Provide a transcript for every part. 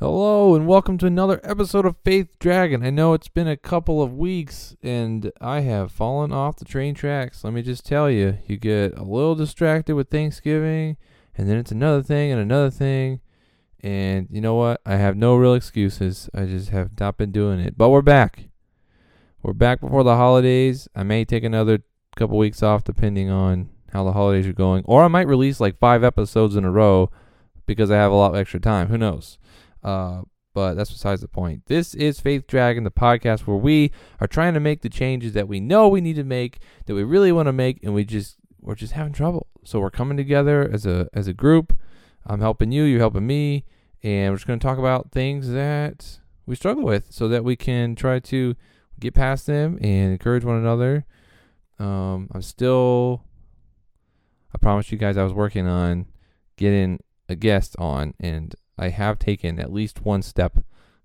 Hello and welcome to another episode of Faith Dragon. I know it's been a couple of weeks and I have fallen off the train tracks. Let me just tell you, you get a little distracted with Thanksgiving and then it's another thing and another thing. And you know what? I have no real excuses. I just have not been doing it. But we're back. We're back before the holidays. I may take another couple weeks off depending on how the holidays are going. Or I might release like five episodes in a row because I have a lot of extra time. Who knows? Uh, but that's besides the point. This is Faith Dragon, the podcast where we are trying to make the changes that we know we need to make, that we really want to make, and we just we're just having trouble. So we're coming together as a as a group. I'm helping you, you're helping me, and we're just going to talk about things that we struggle with, so that we can try to get past them and encourage one another. Um, I'm still. I promised you guys I was working on getting a guest on, and I have taken at least one step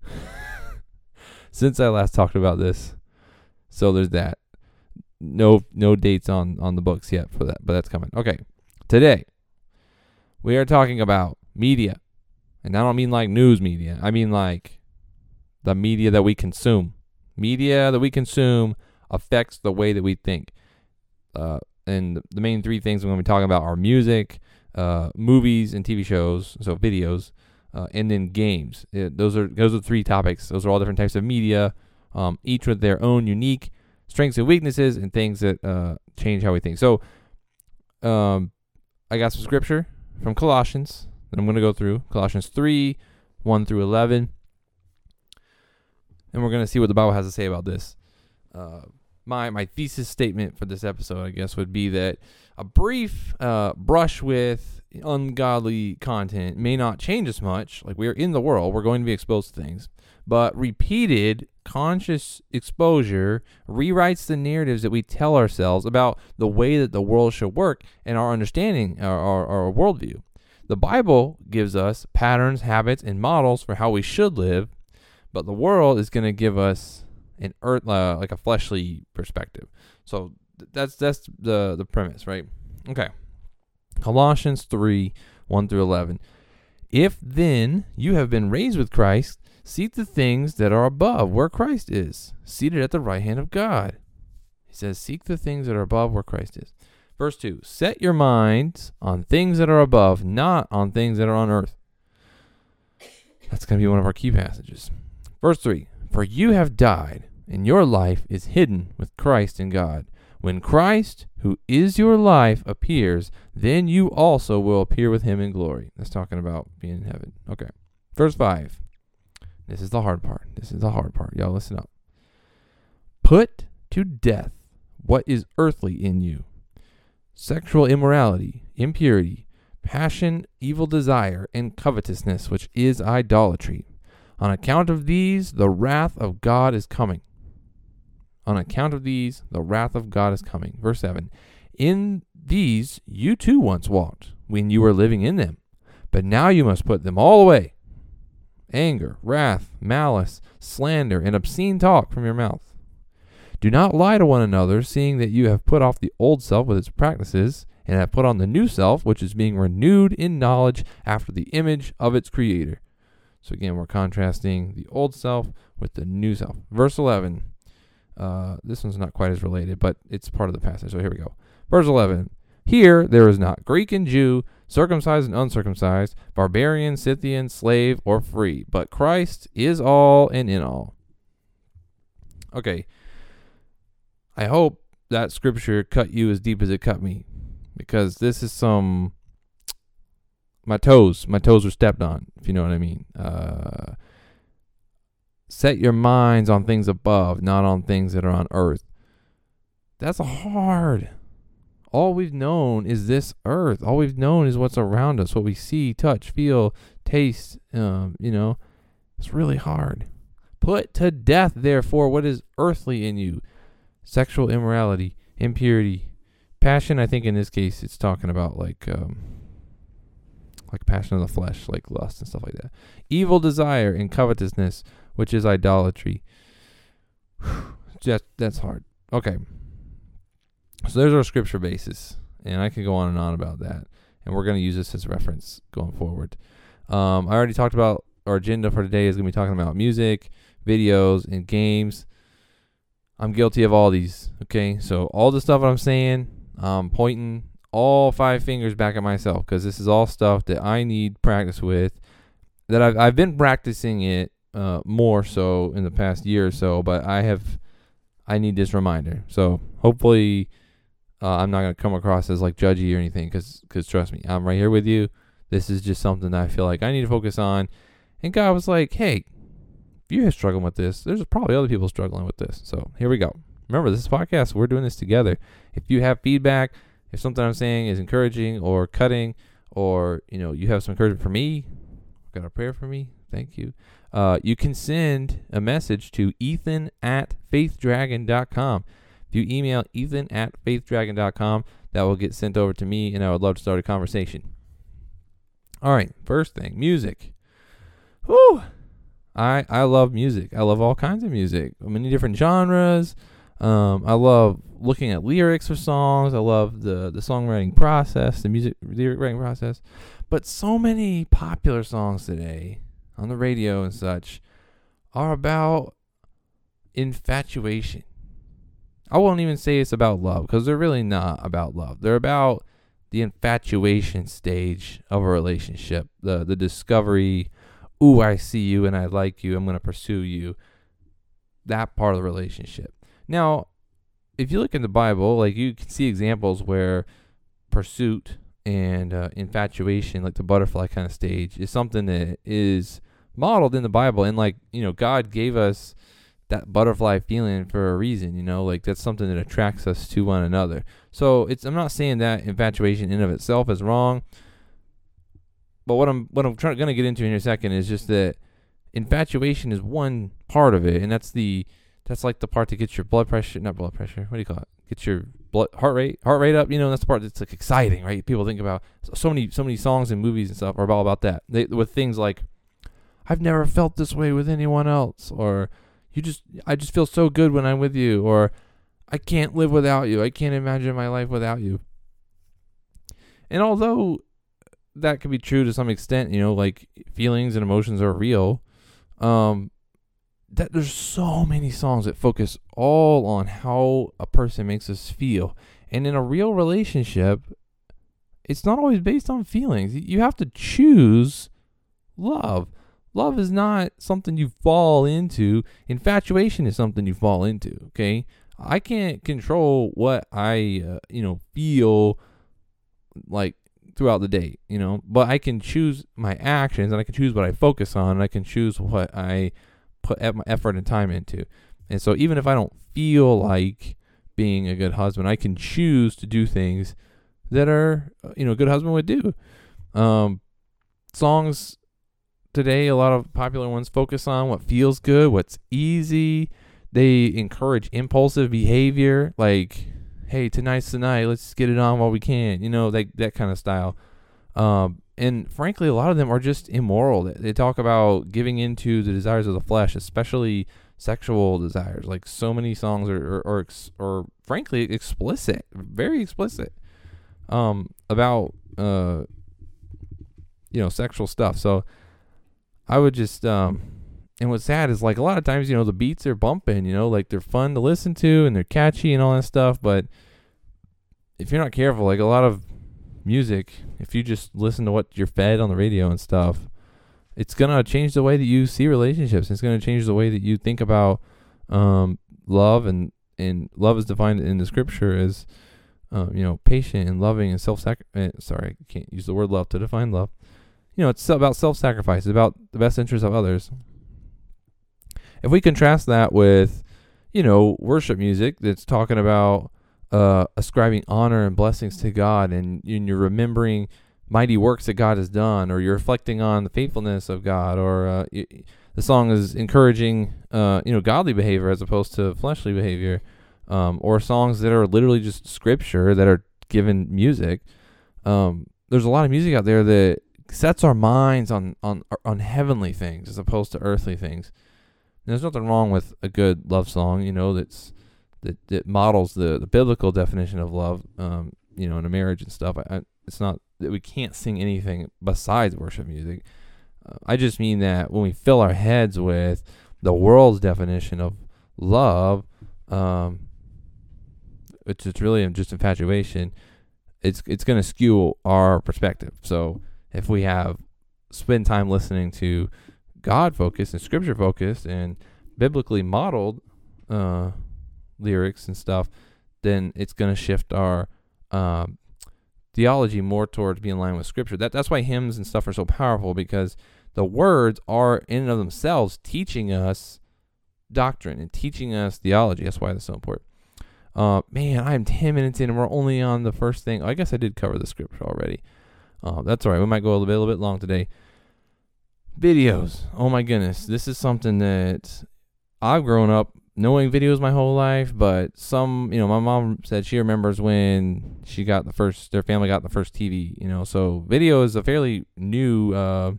since I last talked about this. So there's that. No no dates on on the books yet for that, but that's coming. Okay. Today we are talking about media. And I don't mean like news media. I mean like the media that we consume. Media that we consume affects the way that we think. Uh, and the main three things I'm going to be talking about are music, uh, movies, and TV shows, so videos, uh, and then games. It, those are those are three topics. Those are all different types of media, um, each with their own unique strengths and weaknesses and things that uh, change how we think. So, um, I got some scripture from Colossians that I'm going to go through. Colossians three, one through eleven, and we're going to see what the Bible has to say about this. Uh, my my thesis statement for this episode, I guess, would be that a brief uh, brush with ungodly content may not change as much. Like we're in the world, we're going to be exposed to things. But repeated conscious exposure rewrites the narratives that we tell ourselves about the way that the world should work and our understanding, our, our, our worldview. The Bible gives us patterns, habits, and models for how we should live, but the world is going to give us an earth, uh, like a fleshly perspective. So that's that's the the premise, right? Okay. Colossians 3 1 through 11. If then you have been raised with Christ, seek the things that are above, where Christ is, seated at the right hand of God. He says, Seek the things that are above, where Christ is. Verse 2 Set your minds on things that are above, not on things that are on earth. That's going to be one of our key passages. Verse 3 For you have died, and your life is hidden with Christ in God. When Christ, who is your life, appears, then you also will appear with him in glory. That's talking about being in heaven. Okay. Verse 5. This is the hard part. This is the hard part. Y'all listen up. Put to death what is earthly in you sexual immorality, impurity, passion, evil desire, and covetousness, which is idolatry. On account of these, the wrath of God is coming. On account of these, the wrath of God is coming. Verse 7 In these you too once walked when you were living in them, but now you must put them all away anger, wrath, malice, slander, and obscene talk from your mouth. Do not lie to one another, seeing that you have put off the old self with its practices, and have put on the new self, which is being renewed in knowledge after the image of its creator. So again, we're contrasting the old self with the new self. Verse 11. Uh, this one's not quite as related, but it's part of the passage. So here we go. Verse 11. Here there is not Greek and Jew, circumcised and uncircumcised, barbarian, Scythian, slave, or free, but Christ is all and in all. Okay. I hope that scripture cut you as deep as it cut me because this is some my toes my toes were stepped on if you know what i mean uh, set your minds on things above not on things that are on earth that's hard all we've known is this earth. All we've known is what's around us, what we see, touch, feel, taste. Um, you know, it's really hard. Put to death, therefore, what is earthly in you sexual immorality, impurity, passion. I think in this case, it's talking about like, um, like passion of the flesh, like lust and stuff like that. Evil desire and covetousness, which is idolatry. Just that's hard. Okay. So there's our scripture basis, and I could go on and on about that. And we're going to use this as reference going forward. Um, I already talked about our agenda for today is going to be talking about music, videos, and games. I'm guilty of all these. Okay, so all the stuff I'm saying, I'm pointing all five fingers back at myself because this is all stuff that I need practice with. That I've I've been practicing it uh, more so in the past year or so, but I have I need this reminder. So hopefully, uh, I'm not gonna come across as like judgy or anything because because trust me, I'm right here with you. This is just something that I feel like I need to focus on. And God was like, hey, if you're struggling with this, there's probably other people struggling with this. So here we go. Remember, this podcast. We're doing this together. If you have feedback, if something I'm saying is encouraging or cutting, or you know you have some encouragement for me, got a prayer for me. Thank you. Uh, you can send a message to Ethan at faithdragon.com. If you email Ethan at faithdragon.com, that will get sent over to me, and I would love to start a conversation. All right, first thing, music. Whew. I I love music. I love all kinds of music, many different genres. Um, I love looking at lyrics for songs. I love the the songwriting process, the music lyric writing process. But so many popular songs today on the radio and such are about infatuation. I won't even say it's about love because they're really not about love. They're about the infatuation stage of a relationship, the the discovery ooh, I see you and I like you, I'm going to pursue you. That part of the relationship. Now, if you look in the Bible, like you can see examples where pursuit and uh, infatuation, like the butterfly kind of stage, is something that is modeled in the Bible. And like, you know, God gave us that butterfly feeling for a reason, you know, like that's something that attracts us to one another. So it's, I'm not saying that infatuation in of itself is wrong. But what I'm what I'm trying going to get into in a second is just that infatuation is one part of it, and that's the that's like the part that gets your blood pressure, not blood pressure. What do you call it? Gets your blood heart rate heart rate up. You know, that's the part that's like exciting, right? People think about so many so many songs and movies and stuff are all about that. They, with things like, I've never felt this way with anyone else, or you just I just feel so good when I'm with you, or I can't live without you. I can't imagine my life without you. And although that could be true to some extent. You know, like feelings and emotions are real. Um, that there's so many songs that focus all on how a person makes us feel, and in a real relationship, it's not always based on feelings. You have to choose love. Love is not something you fall into. Infatuation is something you fall into. Okay, I can't control what I, uh, you know, feel like throughout the day, you know, but I can choose my actions and I can choose what I focus on and I can choose what I put effort and time into. And so even if I don't feel like being a good husband, I can choose to do things that are, uh, you know, a good husband would do. Um, songs today, a lot of popular ones focus on what feels good, what's easy. They encourage impulsive behavior, like hey, tonight's the night. Let's get it on while we can. You know, that that kind of style. Um, and frankly, a lot of them are just immoral. They, talk about giving into the desires of the flesh, especially sexual desires. Like so many songs are, are, are, are frankly explicit, very explicit, um, about uh, you know, sexual stuff. So I would just um, and what's sad is like a lot of times, you know, the beats are bumping, you know, like they're fun to listen to and they're catchy and all that stuff, but if you're not careful, like a lot of music, if you just listen to what you're fed on the radio and stuff, it's gonna change the way that you see relationships. It's gonna change the way that you think about um, love and and love is defined in the scripture as um, you know patient and loving and self sacrifice. Eh, sorry, I can't use the word love to define love. You know, it's about self sacrifice. It's about the best interest of others. If we contrast that with, you know, worship music that's talking about uh, ascribing honor and blessings to God, and, and you're remembering mighty works that God has done, or you're reflecting on the faithfulness of God, or uh, the song is encouraging, uh, you know, godly behavior as opposed to fleshly behavior, um, or songs that are literally just scripture that are given music. Um, there's a lot of music out there that sets our minds on on on heavenly things as opposed to earthly things. And there's nothing wrong with a good love song, you know, that's that, that models the, the biblical definition of love, um, you know, in a marriage and stuff. I, it's not that we can't sing anything besides worship music. Uh, I just mean that when we fill our heads with the world's definition of love, um, which is really just infatuation, it's it's going to skew our perspective. So if we have spend time listening to God focused and scripture focused and biblically modeled uh, lyrics and stuff, then it's going to shift our um, theology more towards being in line with scripture. That that's why hymns and stuff are so powerful because the words are in and of themselves teaching us doctrine and teaching us theology. That's why they're so important. Uh, man, I'm 10 minutes in and we're only on the first thing. I guess I did cover the scripture already. Uh, that's all right. We might go a little bit, a little bit long today. Videos. Oh my goodness. This is something that I've grown up knowing videos my whole life, but some, you know, my mom said she remembers when she got the first, their family got the first TV, you know, so video is a fairly new uh,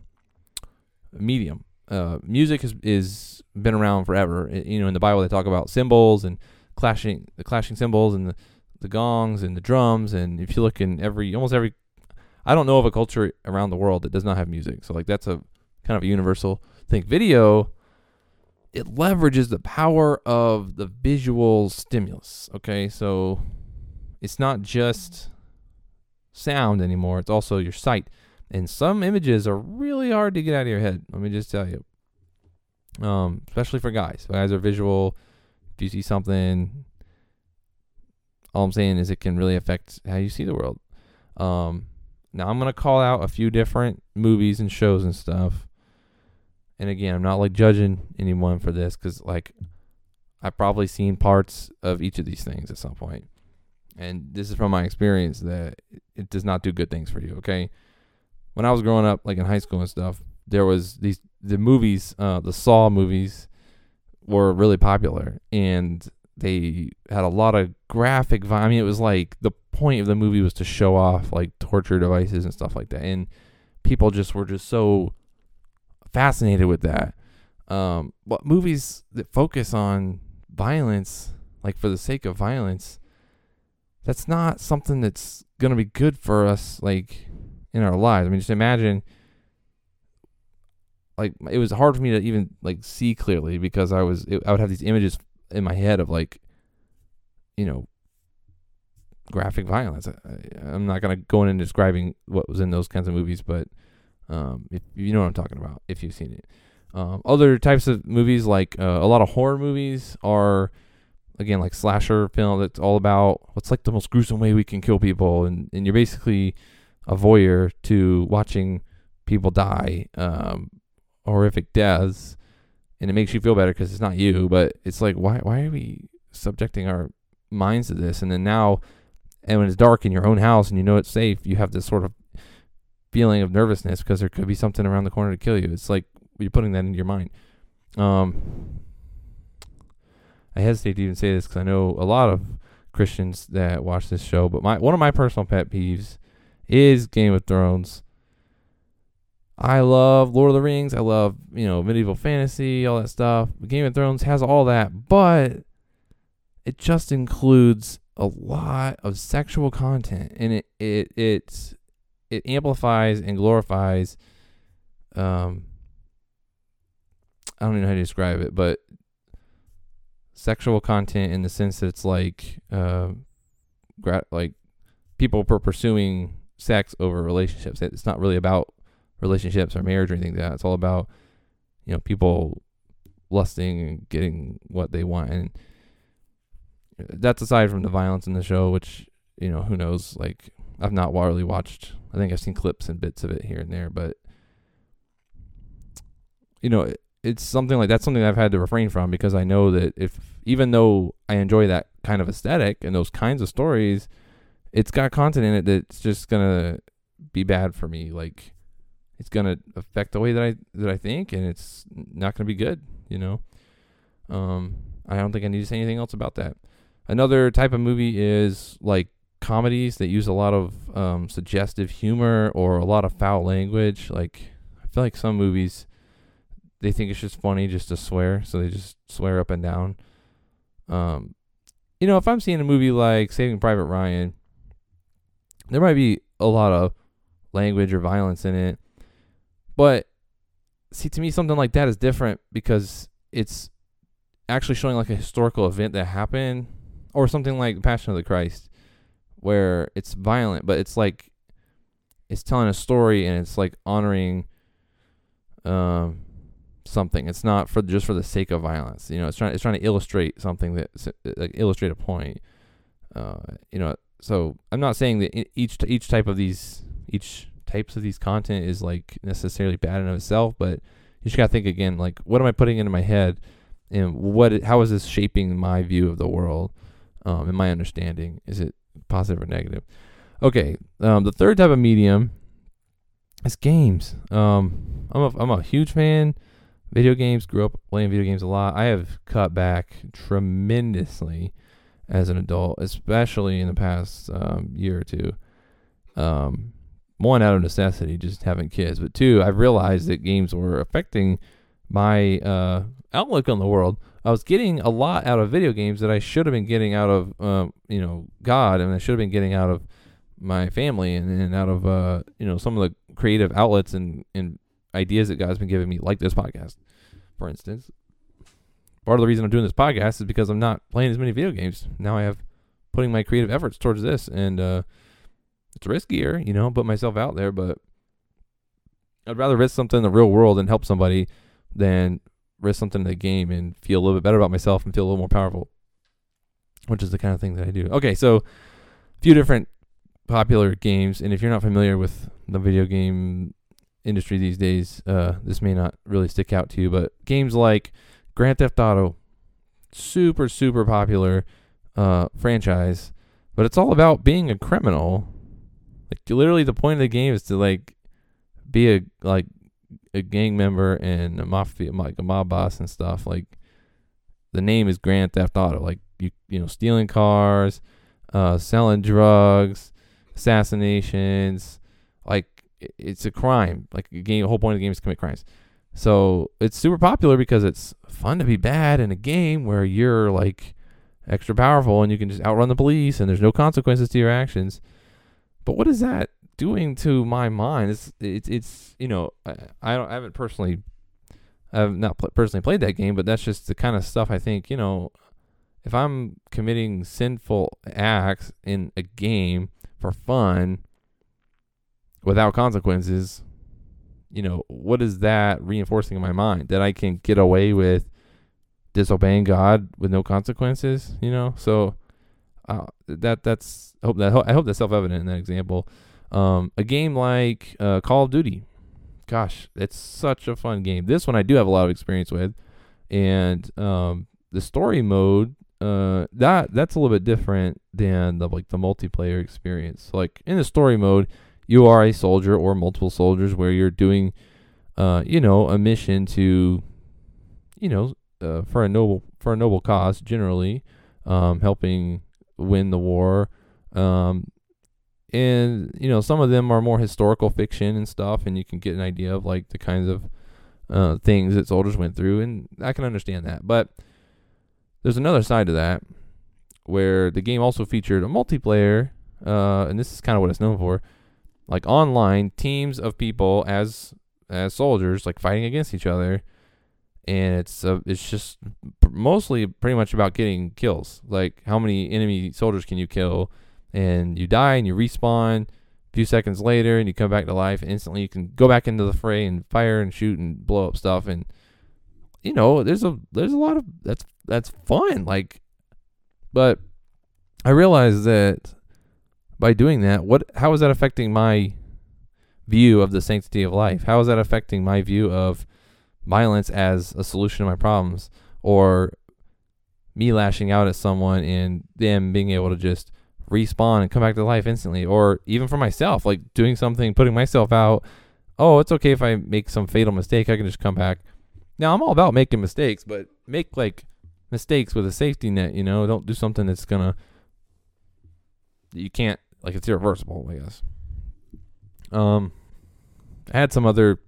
medium. Uh, music has is been around forever. It, you know, in the Bible they talk about cymbals and clashing, the clashing cymbals and the, the gongs and the drums. And if you look in every, almost every, I don't know of a culture around the world that does not have music. So like that's a kind of a universal thing. Video it leverages the power of the visual stimulus. Okay, so it's not just sound anymore, it's also your sight. And some images are really hard to get out of your head. Let me just tell you. Um, especially for guys. Guys are visual. If you see something, all I'm saying is it can really affect how you see the world. Um, now I'm gonna call out a few different movies and shows and stuff and again, I'm not like judging anyone for this because like I've probably seen parts of each of these things at some point. And this is from my experience that it does not do good things for you, okay? When I was growing up, like in high school and stuff, there was these the movies, uh, the Saw movies were really popular and they had a lot of graphic I mean it was like the point of the movie was to show off like torture devices and stuff like that. And people just were just so fascinated with that. Um, but movies that focus on violence, like for the sake of violence, that's not something that's gonna be good for us, like in our lives. I mean, just imagine. Like it was hard for me to even like see clearly because I was it, I would have these images in my head of like, you know, graphic violence. I, am not gonna go in and describing what was in those kinds of movies, but um, if you know what I'm talking about, if you've seen it. Um, other types of movies, like uh, a lot of horror movies, are again like slasher film. That's all about what's like the most gruesome way we can kill people, and and you're basically a voyeur to watching people die, um, horrific deaths, and it makes you feel better because it's not you, but it's like why why are we subjecting our minds to this? And then now, and when it's dark in your own house and you know it's safe, you have this sort of feeling of nervousness because there could be something around the corner to kill you. It's like you're putting that into your mind. Um, I hesitate to even say this because I know a lot of Christians that watch this show, but my one of my personal pet peeves is Game of Thrones. I love Lord of the Rings. I love, you know, medieval fantasy, all that stuff. Game of Thrones has all that, but it just includes a lot of sexual content and it it it's it amplifies and glorifies um I don't even know how to describe it, but sexual content in the sense that it's like uh gra- like people pursuing sex over relationships. It's not really about relationships or marriage or anything like that. It's all about you know people lusting and getting what they want and that's aside from the violence in the show which you know who knows like I've not really watched. I think I've seen clips and bits of it here and there, but you know, it, it's something like that's something I've had to refrain from because I know that if even though I enjoy that kind of aesthetic and those kinds of stories, it's got content in it that's just gonna be bad for me. Like it's gonna affect the way that I that I think, and it's not gonna be good. You know, um, I don't think I need to say anything else about that. Another type of movie is like comedies that use a lot of um, suggestive humor or a lot of foul language. Like I feel like some movies they think it's just funny just to swear, so they just swear up and down. Um, you know, if I'm seeing a movie like Saving Private Ryan, there might be a lot of language or violence in it, but see to me something like that is different because it's actually showing like a historical event that happened or something like Passion of the Christ where it's violent, but it's like it's telling a story and it's like honoring um something. It's not for just for the sake of violence. You know, it's trying it's trying to illustrate something that like illustrate a point. Uh, you know, so I'm not saying that each each type of these each types of these content is like necessarily bad in itself, but you just gotta think again, like what am I putting into my head, and what how is this shaping my view of the world, um, and my understanding? Is it positive or negative? Okay, um, the third type of medium is games. Um, I'm a I'm a huge fan. Video games. Grew up playing video games a lot. I have cut back tremendously as an adult, especially in the past um, year or two. Um, one out of necessity, just having kids, but two, I've realized that games were affecting my uh, outlook on the world. I was getting a lot out of video games that I should have been getting out of, uh, you know, God, and I should have been getting out of my family and, and out of, uh, you know, some of the creative outlets and, and ideas that God's been giving me, like this podcast, for instance. Part of the reason I'm doing this podcast is because I'm not playing as many video games. Now I have putting my creative efforts towards this, and uh, it's riskier, you know, put myself out there, but I'd rather risk something in the real world and help somebody than risk something in the game and feel a little bit better about myself and feel a little more powerful, which is the kind of thing that I do. Okay, so a few different popular games, and if you're not familiar with the video game industry these days, uh, this may not really stick out to you, but games like Grand Theft Auto, super super popular uh, franchise, but it's all about being a criminal. Like literally, the point of the game is to like be a like a gang member and a mafia like a mob boss and stuff. Like the name is Grand Theft Auto. Like you you know stealing cars, uh, selling drugs, assassinations. Like it's a crime. Like a game, the whole point of the game is commit crimes. So it's super popular because it's fun to be bad in a game where you're like extra powerful and you can just outrun the police and there's no consequences to your actions. But what is that doing to my mind? It's it's, it's you know I, I don't I haven't personally I've not pl- personally played that game, but that's just the kind of stuff I think you know. If I'm committing sinful acts in a game for fun, without consequences, you know, what is that reinforcing in my mind? That I can get away with disobeying God with no consequences, you know? So uh, that that's hope that I hope that's self evident in that example. Um, a game like uh, Call of Duty, gosh, it's such a fun game. This one I do have a lot of experience with, and um, the story mode uh, that that's a little bit different than the like the multiplayer experience. Like in the story mode, you are a soldier or multiple soldiers where you're doing, uh, you know, a mission to, you know, uh, for a noble for a noble cause generally, um, helping win the war. Um, and you know, some of them are more historical fiction and stuff, and you can get an idea of like the kinds of uh, things that soldiers went through, and I can understand that. But there's another side to that where the game also featured a multiplayer, uh, and this is kind of what it's known for like online teams of people as as soldiers like fighting against each other and it's uh, it's just mostly pretty much about getting kills like how many enemy soldiers can you kill and you die and you respawn a few seconds later and you come back to life and instantly you can go back into the fray and fire and shoot and blow up stuff and you know there's a there's a lot of that's that's fun like but i realized that by doing that, what how is that affecting my view of the sanctity of life? How is that affecting my view of violence as a solution to my problems or me lashing out at someone and them being able to just respawn and come back to life instantly or even for myself like doing something putting myself out oh it's okay if i make some fatal mistake i can just come back now i'm all about making mistakes but make like mistakes with a safety net you know don't do something that's gonna you can't like it's irreversible, I guess. Um, I had some other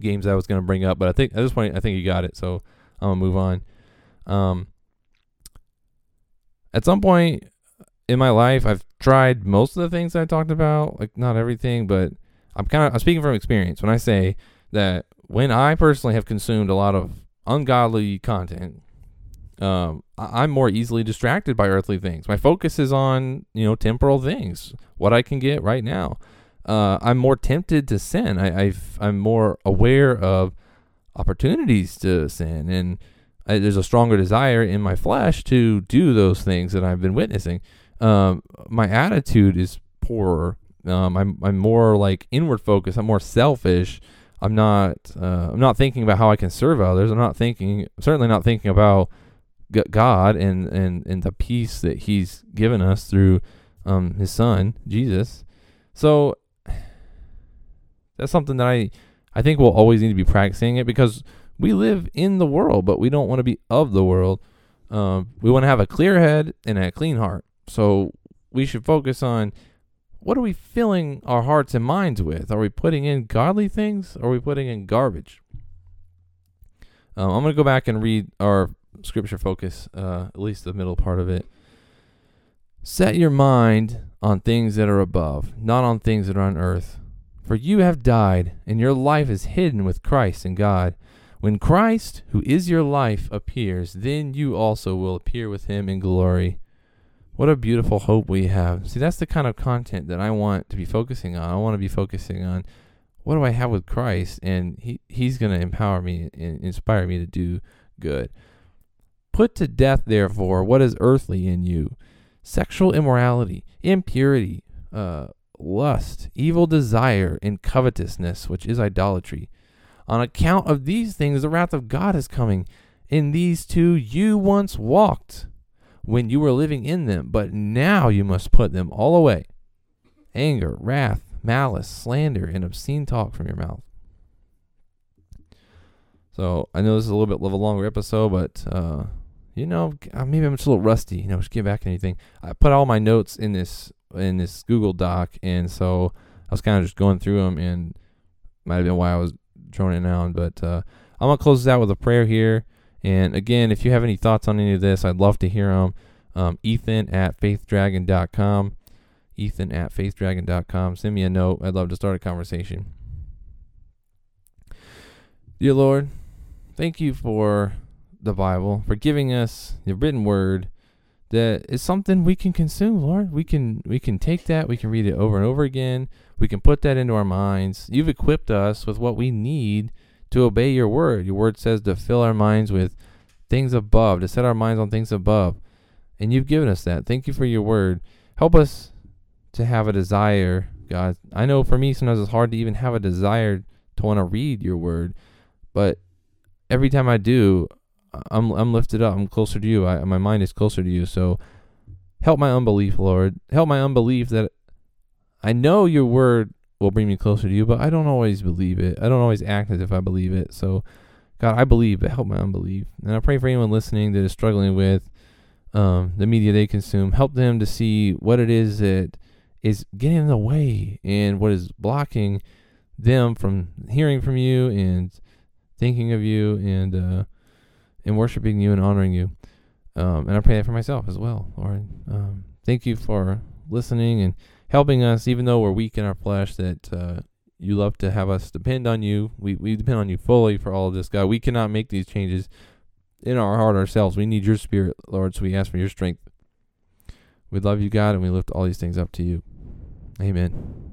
games I was gonna bring up, but I think at this point I think you got it, so I'm gonna move on. Um, at some point in my life, I've tried most of the things I talked about, like not everything, but I'm kind of I'm speaking from experience when I say that when I personally have consumed a lot of ungodly content, um, I- I'm more easily distracted by earthly things. My focus is on you know temporal things, what I can get right now. Uh, I'm more tempted to sin. I, I've, I'm more aware of opportunities to sin, and I, there's a stronger desire in my flesh to do those things that I've been witnessing. Um, my attitude is poorer. Um, I'm I'm more like inward focused. I'm more selfish. I'm not uh, I'm not thinking about how I can serve others. I'm not thinking certainly not thinking about God and, and, and the peace that He's given us through um, His Son Jesus. So that's something that I I think we'll always need to be practicing it because we live in the world, but we don't want to be of the world. Um, we want to have a clear head and a clean heart. So we should focus on what are we filling our hearts and minds with? Are we putting in godly things? Or are we putting in garbage? Um, I'm going to go back and read our scripture focus, uh, at least the middle part of it. Set your mind on things that are above, not on things that are on earth. For you have died, and your life is hidden with Christ in God. When Christ, who is your life, appears, then you also will appear with him in glory. What a beautiful hope we have. See, that's the kind of content that I want to be focusing on. I want to be focusing on what do I have with Christ, and he, He's going to empower me and inspire me to do good. Put to death, therefore, what is earthly in you sexual immorality, impurity, uh, lust, evil desire, and covetousness, which is idolatry. On account of these things, the wrath of God is coming. In these two you once walked when you were living in them, but now you must put them all away anger, wrath, malice, slander, and obscene talk from your mouth. So I know this is a little bit of a longer episode, but uh, you know, maybe I'm just a little rusty. You know, just get back anything. I put all my notes in this in this Google Doc, and so I was kind of just going through them, and might have been why I was droning out. But uh, I'm gonna close this out with a prayer here. And again, if you have any thoughts on any of this, I'd love to hear them. Um, Ethan at faithdragon.com. Ethan at faithdragon.com. Send me a note. I'd love to start a conversation. Dear Lord, thank you for the Bible, for giving us the written word that is something we can consume, Lord. We can we can take that, we can read it over and over again. We can put that into our minds. You've equipped us with what we need to obey your word. Your word says to fill our minds with things above, to set our minds on things above. And you've given us that. Thank you for your word. Help us to have a desire, God. I know for me sometimes it's hard to even have a desire to want to read your word, but every time I do, I'm I'm lifted up. I'm closer to you. I, my mind is closer to you. So help my unbelief, Lord. Help my unbelief that I know your word will bring me closer to you, but I don't always believe it. I don't always act as if I believe it. So God, I believe, but help my unbelief. And I pray for anyone listening that is struggling with um, the media they consume. Help them to see what it is that is getting in the way and what is blocking them from hearing from you and thinking of you and uh, and worshiping you and honoring you. Um, and I pray that for myself as well, Lord. Um, thank you for listening and helping us, even though we're weak in our flesh, that uh, you love to have us depend on you. We, we depend on you fully for all of this, God. We cannot make these changes in our heart ourselves. We need your spirit, Lord, so we ask for your strength. We love you, God, and we lift all these things up to you. Amen.